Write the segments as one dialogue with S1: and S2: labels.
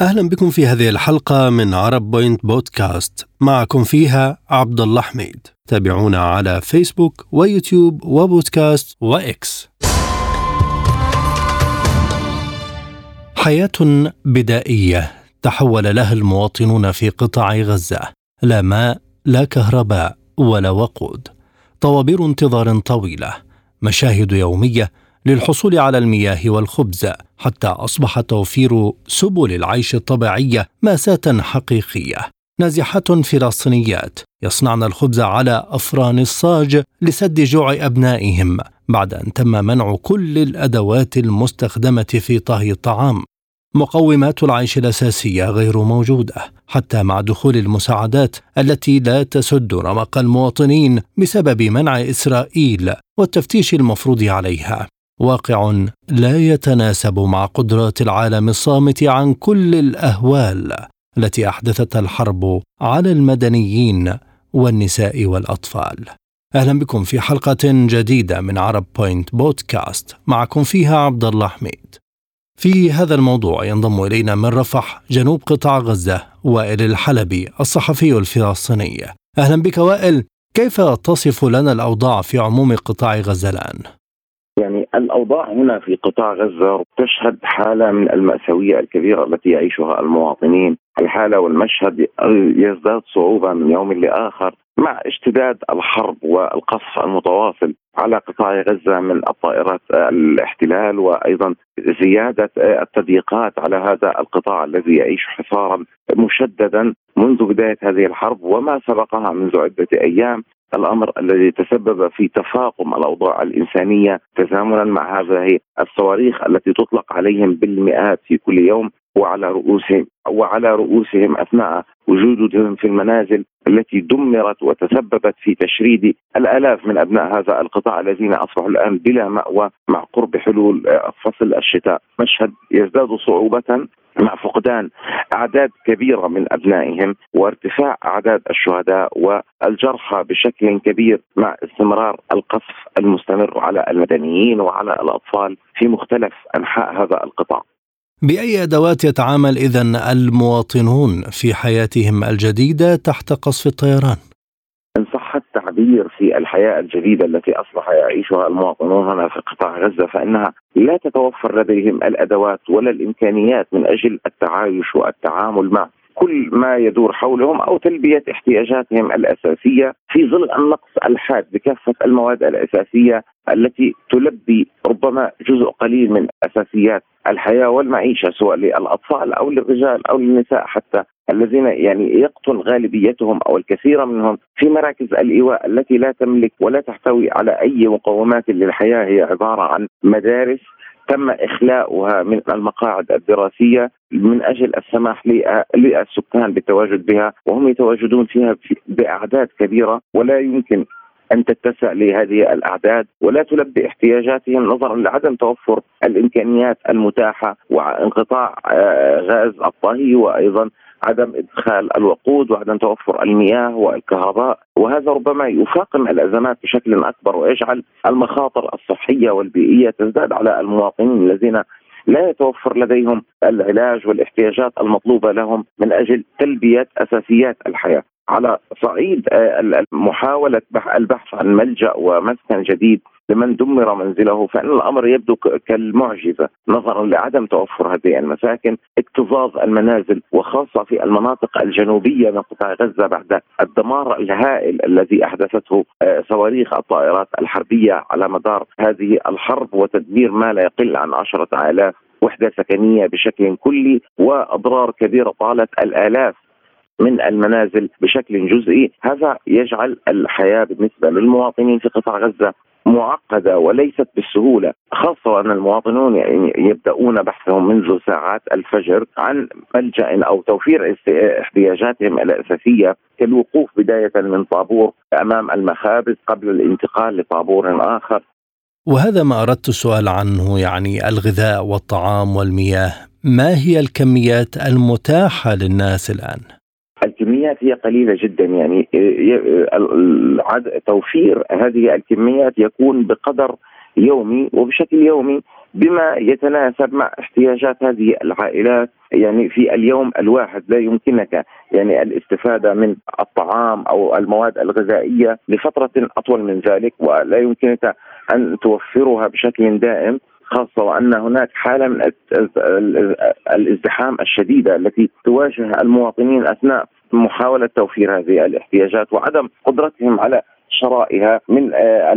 S1: أهلا بكم في هذه الحلقة من Arab Point Podcast. معكم فيها عبد الله حميد. تابعونا على فيسبوك ويوتيوب وبودكاست وإكس. حياة بدائية تحول لها المواطنون في قطاع غزة. لا ماء لا كهرباء ولا وقود. طوابير انتظار طويلة. مشاهد يومية للحصول على المياه والخبز حتى أصبح توفير سبل العيش الطبيعيه ماساة حقيقية. نازحات فلسطينيات يصنعن الخبز على أفران الصاج لسد جوع أبنائهم بعد أن تم منع كل الأدوات المستخدمة في طهي الطعام. مقومات العيش الأساسية غير موجودة حتى مع دخول المساعدات التي لا تسد رمق المواطنين بسبب منع إسرائيل والتفتيش المفروض عليها. واقع لا يتناسب مع قدرات العالم الصامت عن كل الأهوال التي احدثتها الحرب على المدنيين والنساء والأطفال. أهلا بكم في حلقة جديدة من عرب بوينت بودكاست معكم فيها عبد الله حميد. في هذا الموضوع ينضم إلينا من رفح جنوب قطاع غزة وائل الحلبي الصحفي الفلسطيني. أهلا بك وائل، كيف تصف لنا الأوضاع في عموم قطاع غزة
S2: الآن؟ الأوضاع هنا في قطاع غزة تشهد حالة من المأساوية الكبيرة التي يعيشها المواطنين، الحالة والمشهد يزداد صعوبة من يوم لآخر مع اشتداد الحرب والقصف المتواصل على قطاع غزة من الطائرات الاحتلال وأيضا زيادة التضييقات على هذا القطاع الذي يعيش حصارا مشددا منذ بداية هذه الحرب وما سبقها منذ عدة أيام. الأمر الذي تسبب في تفاقم الأوضاع الإنسانية تزامنا مع هذه الصواريخ التي تطلق عليهم بالمئات في كل يوم. وعلى رؤوسهم وعلى رؤوسهم أثناء وجودهم في المنازل التي دمرت وتسببت في تشريد الآلاف من أبناء هذا القطاع الذين أصبحوا الآن بلا مأوى مع قرب حلول فصل الشتاء، مشهد يزداد صعوبة مع فقدان أعداد كبيرة من أبنائهم وارتفاع أعداد الشهداء والجرحى بشكل كبير مع استمرار القصف المستمر على المدنيين وعلى الأطفال في مختلف أنحاء هذا القطاع.
S1: بأي أدوات يتعامل اذا المواطنون في حياتهم الجديدة تحت قصف الطيران؟
S2: إن صح التعبير في الحياة الجديدة التي أصبح يعيشها المواطنون هنا في قطاع غزة فإنها لا تتوفر لديهم الأدوات ولا الإمكانيات من أجل التعايش والتعامل مع كل ما يدور حولهم أو تلبية احتياجاتهم الأساسية في ظل النقص الحاد بكافة المواد الأساسية التي تلبي ربما جزء قليل من أساسيات الحياة والمعيشة سواء للأطفال أو للرجال أو للنساء حتى الذين يعني يقتل غالبيتهم أو الكثير منهم في مراكز الإيواء التي لا تملك ولا تحتوي على أي مقومات للحياة هي عبارة عن مدارس تم إخلاؤها من المقاعد الدراسية من أجل السماح للسكان بالتواجد بها وهم يتواجدون فيها بأعداد كبيرة ولا يمكن أن تتسع لهذه الأعداد ولا تلبي احتياجاتهم نظرا لعدم توفر الإمكانيات المتاحة وانقطاع آه، غاز الطهي وأيضا عدم إدخال الوقود وعدم توفر المياه والكهرباء وهذا ربما يفاقم الأزمات بشكل أكبر ويجعل المخاطر الصحية والبيئية تزداد على المواطنين الذين لا يتوفر لديهم العلاج والاحتياجات المطلوبة لهم من أجل تلبيه أساسيات الحياة. على صعيد آه، محاوله البحث عن ملجأ ومسكن جديد لمن دمر منزله فإن الأمر يبدو كالمعجزة. نظرا لعدم توفر هذه المساكن اكتظاظ المنازل وخاصة في المناطق الجنوبية من قطاع غزة بعد الدمار الهائل الذي أحدثته آه، صواريخ الطائرات الحربية على مدار هذه الحرب وتدمير ما لا يقل عن عشرة آلاف وحدة سكنية بشكل كلي وأضرار كبيرة طالت الآلاف من المنازل بشكل جزئي. هذا يجعل الحياة بالنسبة للمواطنين في قطاع غزة معقدة وليست بالسهولة خاصة وأن المواطنون يعني يبدأون بحثهم منذ ساعات الفجر عن ملجأ أو توفير احتياجاتهم الأساسية كالوقوف بداية من طابور أمام المخابز قبل الانتقال لطابور آخر
S1: وهذا ما أردت السؤال عنه يعني الغذاء والطعام والمياه ما هي الكميات المتاحة للناس الآن؟
S2: الكميات هي قليلة جدا يعني توفير هذه الكميات يكون بقدر يومي وبشكل يومي بما يتناسب مع احتياجات هذه العائلات. يعني في اليوم الواحد لا يمكنك يعني الاستفادة من الطعام أو المواد الغذائية لفترة أطول من ذلك ولا يمكنك أن توفرها بشكل دائم خاصة وأن هناك حالة من الازدحام الشديدة التي تواجه المواطنين أثناء محاولة توفير هذه الاحتياجات وعدم قدرتهم على شرائها من آه،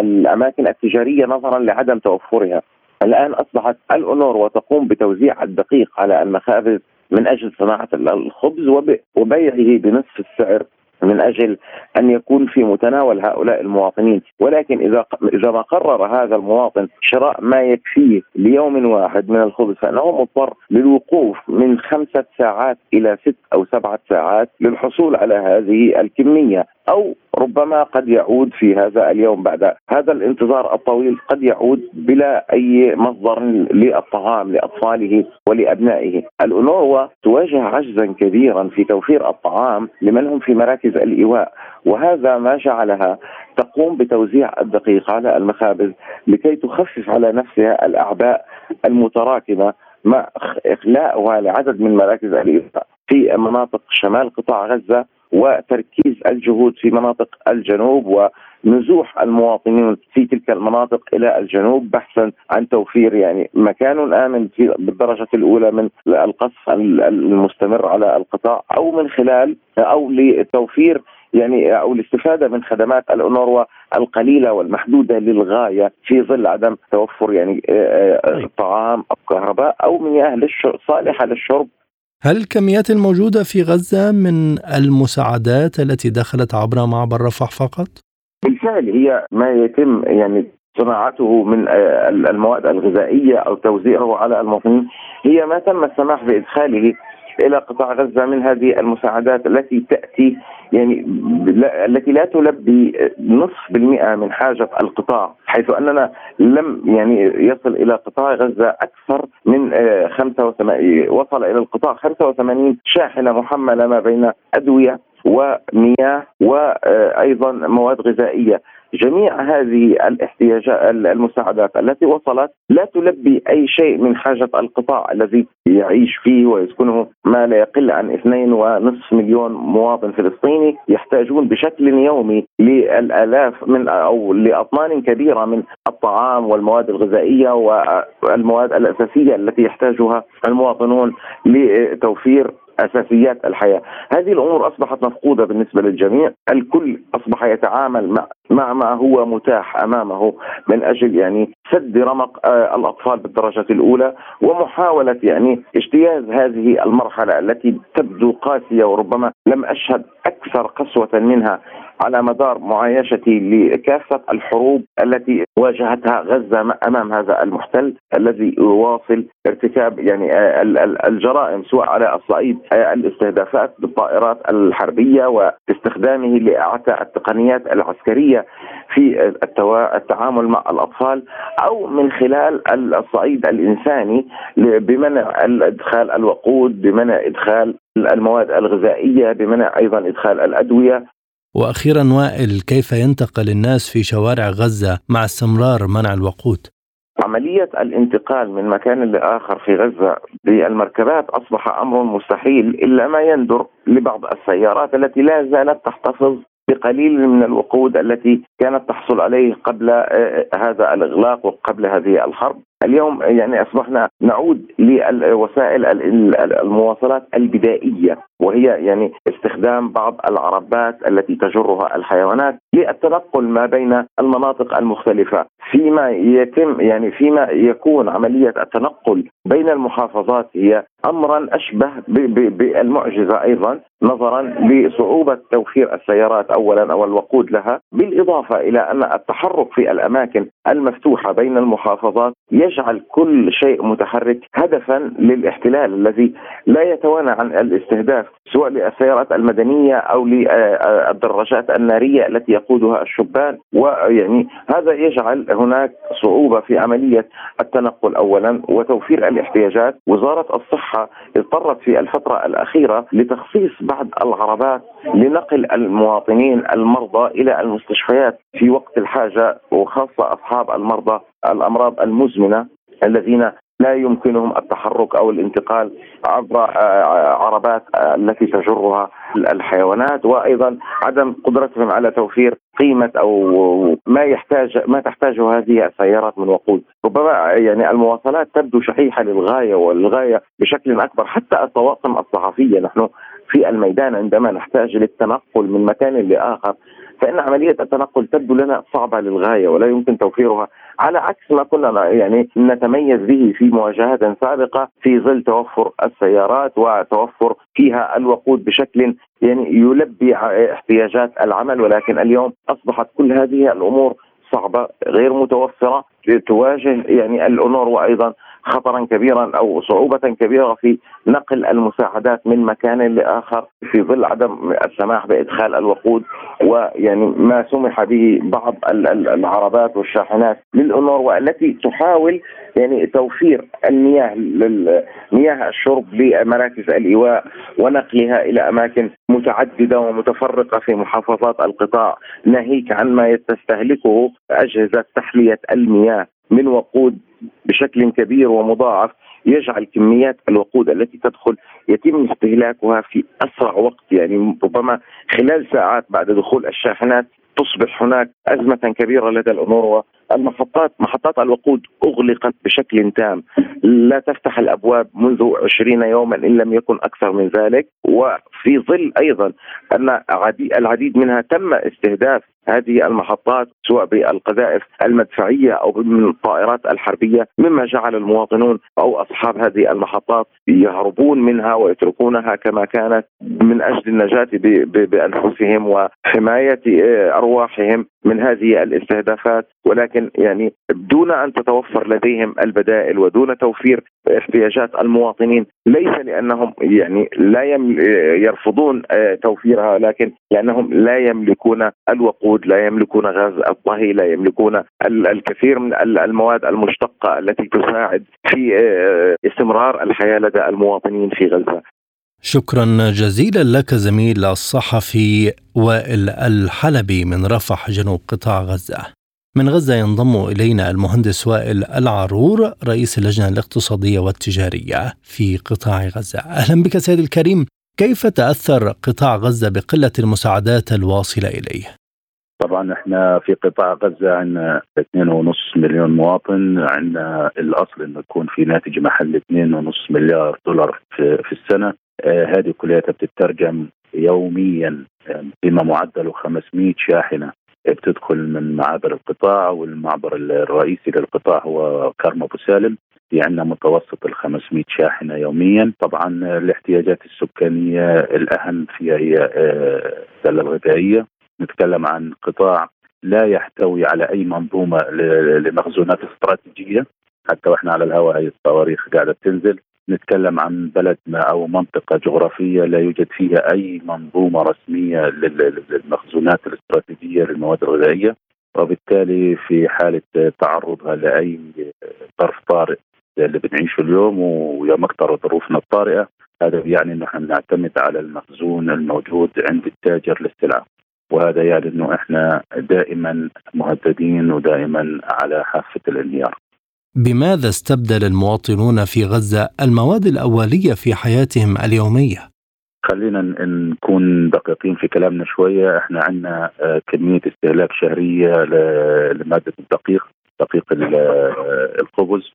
S2: الأماكن التجارية نظرا لعدم توفرها. الآن أصبحت الأونور وتقوم بتوزيع الدقيق على المخابز من أجل صناعة الخبز وبيعه بنصف السعر. من أجل أن يكون في متناول هؤلاء المواطنين. ولكن إذا إذا ما قرر هذا المواطن شراء ما يكفيه ليوم واحد من الخبز فإنه مضطر للوقوف من خمسة ساعات إلى ست أو سبعة ساعات للحصول على هذه الكمية. أو ربما قد يعود في هذا اليوم بعد هذا الانتظار الطويل قد يعود بلا أي مصدر للطعام لأطفاله ولأبنائه. الانوثه تواجه عجزا كبيرا في توفير الطعام لمن هم في مراكز الإيواء وهذا ما جعلها تقوم بتوزيع الدقيق على المخابز لكي تخفف على نفسها الأعباء المتراكمة مع إخلاءها لعدد من مراكز الإيواء في مناطق شمال قطاع غزة وتركيز الجهود في مناطق الجنوب ونزوح المواطنين في تلك المناطق إلى الجنوب بحثا عن توفير يعني مكان آمن في بالدرجة الأولى من القصف المستمر على القطاع أو من خلال أو لتوفير يعني أو الاستفاده من خدمات الأونروا القليله والمحدودة للغاية في ظل عدم توفر يعني آه، آه،. طعام أو كهرباء أو مياه صالحة للشرب
S1: هل الكميات الموجودة في غزة من المساعدات التي دخلت عبر معبر رفح فقط؟
S2: بالفعل هي ما يتم يعني صناعته من آه، المواد الغذائية أو توزيعه على المواطنين هي ما تم السماح بإدخاله إلى قطاع غزة من هذه المساعدات التي تأتي يعني التي لا تلبي نصف بالمئة من حاجة القطاع حيث أننا لم يعني يصل إلى قطاع غزة أكثر من 85 آه، وصل إلى القطاع 85 شاحنة محملة ما بين أدوية ومياه وأيضا مواد غذائية. جميع هذه الاحتياجات المساعدات التي وصلت لا تلبي أي شيء من حاجة القطاع الذي يعيش فيه ويسكنه ما لا يقل عن اثنين ونصف مليون مواطن فلسطيني يحتاجون بشكل يومي للآلاف من أو لأطنان كبيرة من الطعام والمواد الغذائية والمواد الأساسية التي يحتاجها المواطنون لتوفير أساسيات الحياة، هذه الأمور أصبحت مفقودة بالنسبة للجميع، الكل أصبح يتعامل مع مع ما هو متاح أمامه من أجل يعني سد رمق آه، الأطفال بالدرجة الأولى ومحاولة يعني اجتياز هذه المرحلة التي تبدو قاسية وربما لم أشهد أكثر قسوة منها على مدار معايشتي لكافة الحروب التي واجهتها غزة أمام هذا المحتل الذي يواصل ارتكاب يعني آه، الجرائم سواء على الصعيد آه، الاستهدافات بالطائرات الحربية واستخدامه لاعتى التقنيات العسكرية في التعامل مع الأطفال أو من خلال الصعيد الإنساني بمنع ادخال الوقود بمنع إدخال المواد الغذائية بمنع أيضا إدخال الأدوية
S1: وأخيرا وائل كيف ينتقل الناس في شوارع غزة مع استمرار منع الوقود؟
S2: عملية الانتقال من مكان لآخر في غزة بالمركبات أصبح أمر مستحيل إلا ما يندر لبعض السيارات التي لا زالت تحتفظ بقليل من الوقود التي كانت تحصل عليه قبل آه، هذا الإغلاق وقبل هذه الحرب. اليوم يعني أصبحنا نعود لوسائل المواصلات البدائية وهي يعني استخدام بعض العربات التي تجرها الحيوانات للتنقل ما بين المناطق المختلفة. فيما يتم يعني فيما يكون عملية التنقل بين المحافظات هي امرا أشبه بالمعجزة أيضا نظرا لصعوبة توفير السيارات اولا أو الوقود لها بالإضافة إلى أن التحرك في الأماكن المفتوحة بين المحافظات يجعل كل شيء متحرك هدفا للاحتلال الذي لا يتوانى عن الاستهداف سواء للسيارات المدنية أو للدراجات النارية التي يقودها الشبان ويعني هذا يجعل هناك صعوبة في عملية التنقل اولا وتوفير الاحتياجات. وزارة الصحة اضطرت في الفترة الأخيرة لتخصيص بعض العربات لنقل المواطنين المرضى إلى المستشفيات في وقت الحاجة وخاصة أصحاب المرضى الأمراض المزمنة الذين لا يمكنهم التحرك أو الانتقال عبر آه، عربات التي تجرها الحيوانات وأيضا عدم قدرتهم على توفير قيمة أو ما يحتاج ما تحتاجه هذه السيارات من وقود، ربما يعني المواصلات تبدو شحيحة للغاية والغاية بشكل أكبر حتى الطواقم الصحفيه نحن في الميدان عندما نحتاج للتنقل من مكان لآخر فإن عملية التنقل تبدو لنا صعبة للغاية ولا يمكن توفيرها. على عكس ما كنا يعني نتميز به في مواجهات سابقة في ظل توفر السيارات وتوفر فيها الوقود بشكل يعني يلبي احتياجات العمل ولكن اليوم أصبحت كل هذه الأمور صعبة غير متوفرة تواجه يعني الأونور وأيضا خطرا كبيرا أو صعوبة كبيرة في نقل المساعدات من مكان لآخر في ظل عدم السماح بإدخال الوقود ويعني ما سمح به بعض العربات والشاحنات للأونور والتي تحاول يعني توفير المياه مياه الشرب لمراكز الإيواء ونقلها إلى أماكن متعددة ومتفرقة في محافظات القطاع ناهيك عن ما تستهلكه أجهزة تحلية المياه. من وقود بشكل كبير ومضاعف يجعل كميات الوقود التي تدخل يتم استهلاكها في أسرع وقت. يعني ربما خلال ساعات بعد دخول الشاحنات تصبح هناك أزمة كبيرة لدى الأونروا المحطات محطات الوقود أغلقت بشكل تام. لا تفتح الأبواب منذ عشرين يوما إن لم يكن أكثر من ذلك. وفي ظل أيضا أن العديد منها تم استهداف هذه المحطات سواء بالقذائف المدفعية أو من الطائرات الحربية مما جعل المواطنون أو أصحاب هذه المحطات يهربون منها ويتركونها كما كانت من أجل النجاة بأنفسهم وحماية آه، أرواحهم من هذه الاستهدافات. ولكن يعني دون أن تتوفر لديهم البدائل ودون توفير احتياجات المواطنين ليس لأنهم يعني لا يرفضون آه، توفيرها لكن لأنهم لا يملكون الوقود لا يملكون غاز الطهي لا يملكون الكثير من المواد المشتقة التي تساعد في آه، استمرار الحياة لدى المواطنين في غزة
S1: شكرا جزيلا لك زميل الصحفي وائل الحلبي من رفح جنوب قطاع غزة. من غزة ينضم إلينا المهندس وائل العرور رئيس اللجنة الاقتصادية والتجارية في قطاع غزة. أهلا بك سيد الكريم. كيف تأثر قطاع غزة بقلة المساعدات الواصلة إليه؟
S3: طبعا إحنا في قطاع غزة عندنا 2.5 مليون مواطن عندنا الأصل إنه يكون في ناتج محلي 2.5 مليار دولار في, في السنة. آه، هذه كلها بتترجم يوميا بما معدله 500 شاحنة بتدخل من معابر القطاع والمعبر الرئيسي للقطاع هو كرم أبو سالم. في عندنا متوسط ال 500 شاحنة يوميا. طبعا الاحتياجات السكانية الأهم فيها هي السله آه، الغذائية. نتكلم عن قطاع لا يحتوي على أي منظومة لمخزونات استراتيجية. حتى وإحنا على الهواء هي الصواريخ قاعدة تنزل. نتكلم عن بلد ما أو منطقة جغرافية لا يوجد فيها أي منظومة رسمية للمخزونات الاستراتيجية للمواد الغذائية. وبالتالي في حالة تعرضها لأي ظرف طارئ اللي بنعيشه اليوم ويوم أكثر ظروفنا الطارئة هذا يعني إنه إحنا بنعتمد على المخزون الموجود عند التاجر للسلعة. وهذا يعني إنه إحنا دائما مهددين ودائما على حافة الانهيار.
S1: بماذا استبدل المواطنون في غزة المواد الأولية في حياتهم اليومية؟
S3: خلينا نكون دقيقين في كلامنا شوية، إحنا عندنا آه، كمية استهلاك شهرية لمادة الدقيق، دقيق آه، الخبز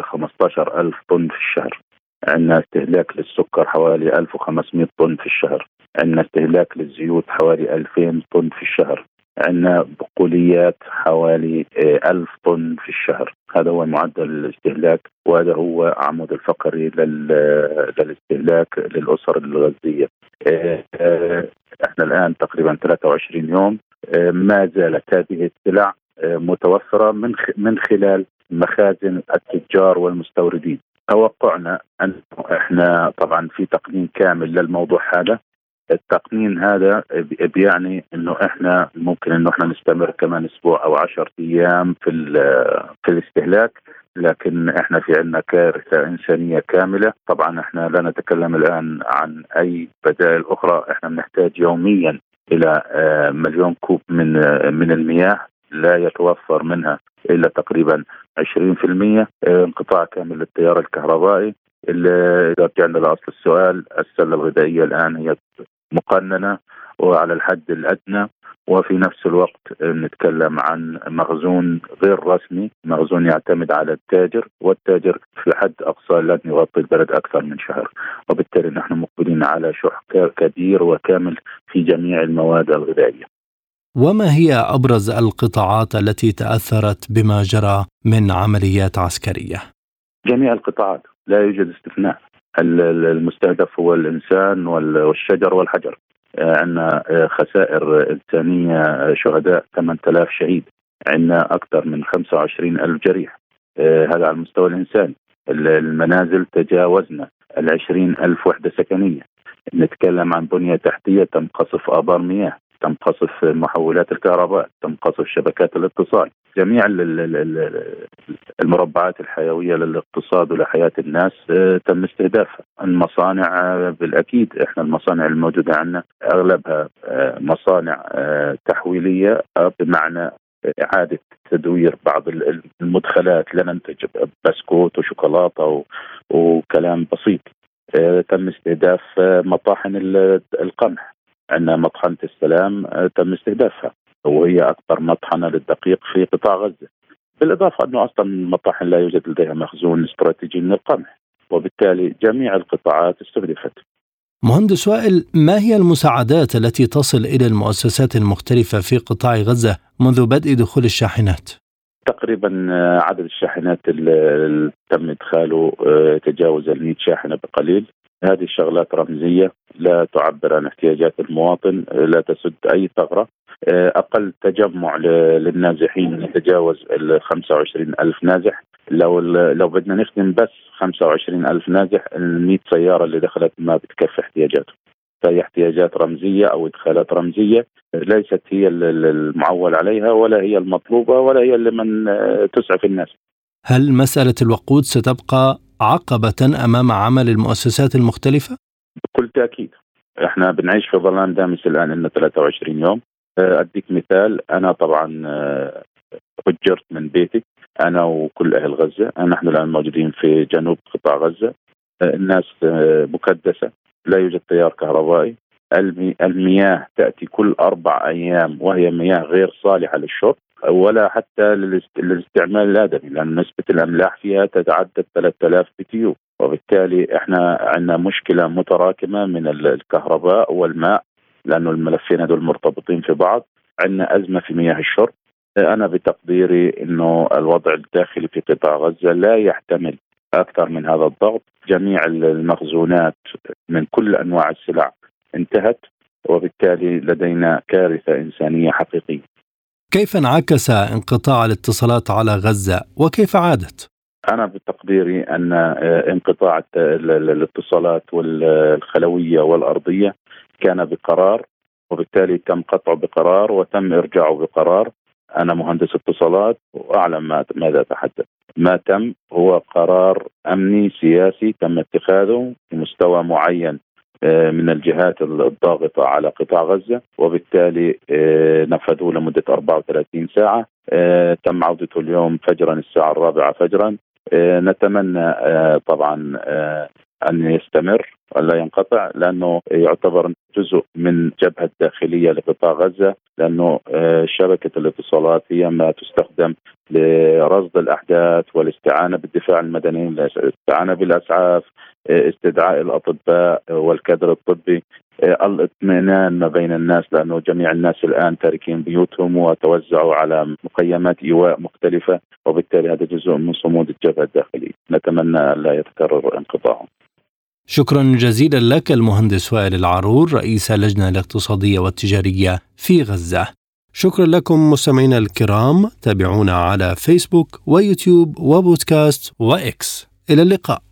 S3: 15000 آه، طن في الشهر. عندنا استهلاك للسكر حوالي 1500 طن في الشهر. عندنا استهلاك للزيوت حوالي 2000 طن في الشهر. عندنا بقوليات حوالي آه، ألف طن في الشهر هذا هو معدل الاستهلاك وهذا هو عمود الفقري للاستهلاك للأسر الغزية آه، آه، إحنا الآن تقريبا 23 يوم ما زالت هذه السلع متوفرة من من خلال مخازن التجار والمستوردين توقعنا أن إحنا طبعا في تقنين كامل للموضوع هذا التقنين هذا بيعني إنه إحنا ممكن إنه إحنا نستمر كمان أسبوع أو عشرة أيام في في الاستهلاك لكن إحنا في عندنا كارثة إنسانية كاملة، طبعا إحنا لا نتكلم الآن عن أي بدائل أخرى، إحنا بنحتاج يوميا إلى آه، مليون كوب من آه، من المياه لا يتوفر منها إلا تقريبا 20% انقطاع كامل للتيار الكهربائي. إذا رجعنا لأصل السؤال السلة الغذائية الآن هي مقننة وعلى الحد الأدنى وفي نفس الوقت نتكلم عن مخزون غير رسمي مخزون يعتمد على التاجر والتاجر في حد أقصى لن يغطي البلد أكثر من شهر. وبالتالي نحن مقبلين على شح كبير وكامل في جميع المواد الغذائية.
S1: وما هي أبرز القطاعات التي تأثرت بما جرى من عمليات عسكرية؟
S3: جميع القطاعات لا يوجد استثناء. المستهدف هو الإنسان والشجر والحجر. عندنا خسائر إنسانية شهداء 8000 شهيد. عندنا أكثر من 25 ألف جريح. هذا على المستوى الإنساني. المنازل تجاوزنا العشرين ألف وحدة سكنية. نتكلم عن بنية تحتية تم قصف آبار مياه تم قصف محولات الكهرباء تم قصف شبكات الاتصال. جميع المربعات الحيوية للاقتصاد ولحياة الناس آه، تم استهدافها. المصانع آه، بالأكيد إحنا المصانع الموجودة عندنا أغلبها آه، مصانع تحويلية بمعنى إعادة تدوير بعض المدخلات لننتج بسكوت وشوكولاتة وكلام بسيط. تم استهداف مطاحن القمح. عندنا مطحنة السلام تم استهدافها. وهي أكبر مطحنة للدقيق في قطاع غزة. بالإضافة أنه أصلا المطاحن لا يوجد لديها مخزون استراتيجي من القمح وبالتالي جميع القطاعات استهدفت.
S1: مهندس وائل ما هي المساعدات التي تصل إلى المؤسسات المختلفة في قطاع غزة منذ بدء دخول الشاحنات؟
S3: تقريبا عدد الشاحنات اللي تم إدخاله آه، تجاوز ال 100 شاحنة بقليل. هذه الشغلات رمزية لا تعبر عن احتياجات المواطن لا تسد أي ثغرة. آه، أقل تجمع للنازحين يتجاوز ال 25 ألف نازح. لو لو بدنا نخدم بس 25 ألف نازح ال 100 سيارة اللي دخلت ما بتكفي احتياجاتهم. فهي احتياجات رمزية أو إدخالات رمزية ليست هي المعول عليها ولا هي المطلوبة ولا هي اللي من آه، تسعف الناس.
S1: هل مسألة الوقود ستبقى عقبة أمام عمل المؤسسات المختلفة؟
S3: بكل تأكيد. إحنا بنعيش في ظلام دامس الآن لنا 23 يوم. آه، أديك مثال. أنا طبعا آه، هجرت من بيتي أنا وكل أهل غزة. نحن الآن موجودين في جنوب قطاع غزة. آه، الناس مكدسة. لا يوجد تيار كهربائي. المياه تأتي كل أربع أيام وهي مياه غير صالحة للشرب ولا حتى للاستعمال الآدمي لأن نسبة الأملاح فيها تتعدى 3000 بتيو. وبالتالي إحنا عندنا مشكلة متراكمة من الكهرباء والماء لأنه الملفين هذول مرتبطين في بعض. عندنا أزمة في مياه الشرب. أنا بتقديري إنه الوضع الداخلي في قطاع غزة لا يحتمل أكثر من هذا الضغط. جميع المخزونات من كل أنواع السلع انتهت وبالتالي لدينا كارثة إنسانية حقيقية.
S1: كيف انعكس انقطاع الاتصالات على غزة وكيف عادت؟
S3: أنا بتقديري أن انقطاع الاتصالات والخلوية والأرضية كان بقرار وبالتالي تم قطعه بقرار وتم إرجاعه بقرار. أنا مهندس اتصالات وأعلم ماذا أتحدث. ما تم هو قرار أمني سياسي تم اتخاذه في مستوى معين آه، من الجهات الضاغطة على قطاع غزة وبالتالي آه، نفذوه لمدة 34 ساعة. آه، تم عودته اليوم فجرا الساعة الرابعة فجرا. نتمنى طبعا أن يستمر ولا ينقطع لأنه يعتبر جزء من جبهة داخلية لقطاع غزة لأنه آه، شبكة الاتصالات هي ما تستخدم لرصد الأحداث والاستعانة بالدفاع المدني، الاستعانة بالأسعاف، آه، استدعاء الأطباء والكادر الطبي، آه، الاطمئنان ما بين الناس لأنه جميع الناس الآن تاركين بيوتهم وتوزعوا على مقيمات إيواء مختلفة وبالتالي هذا جزء من صمود الجبهة الداخلية، نتمنى الا يتكرر انقطاعهم.
S1: شكرا جزيلا لك المهندس وائل العرور رئيس اللجنة الاقتصادية والتجارية في غزة. شكرا لكم مستمعينا الكرام تابعونا على فيسبوك ويوتيوب وبودكاست وإكس. إلى اللقاء.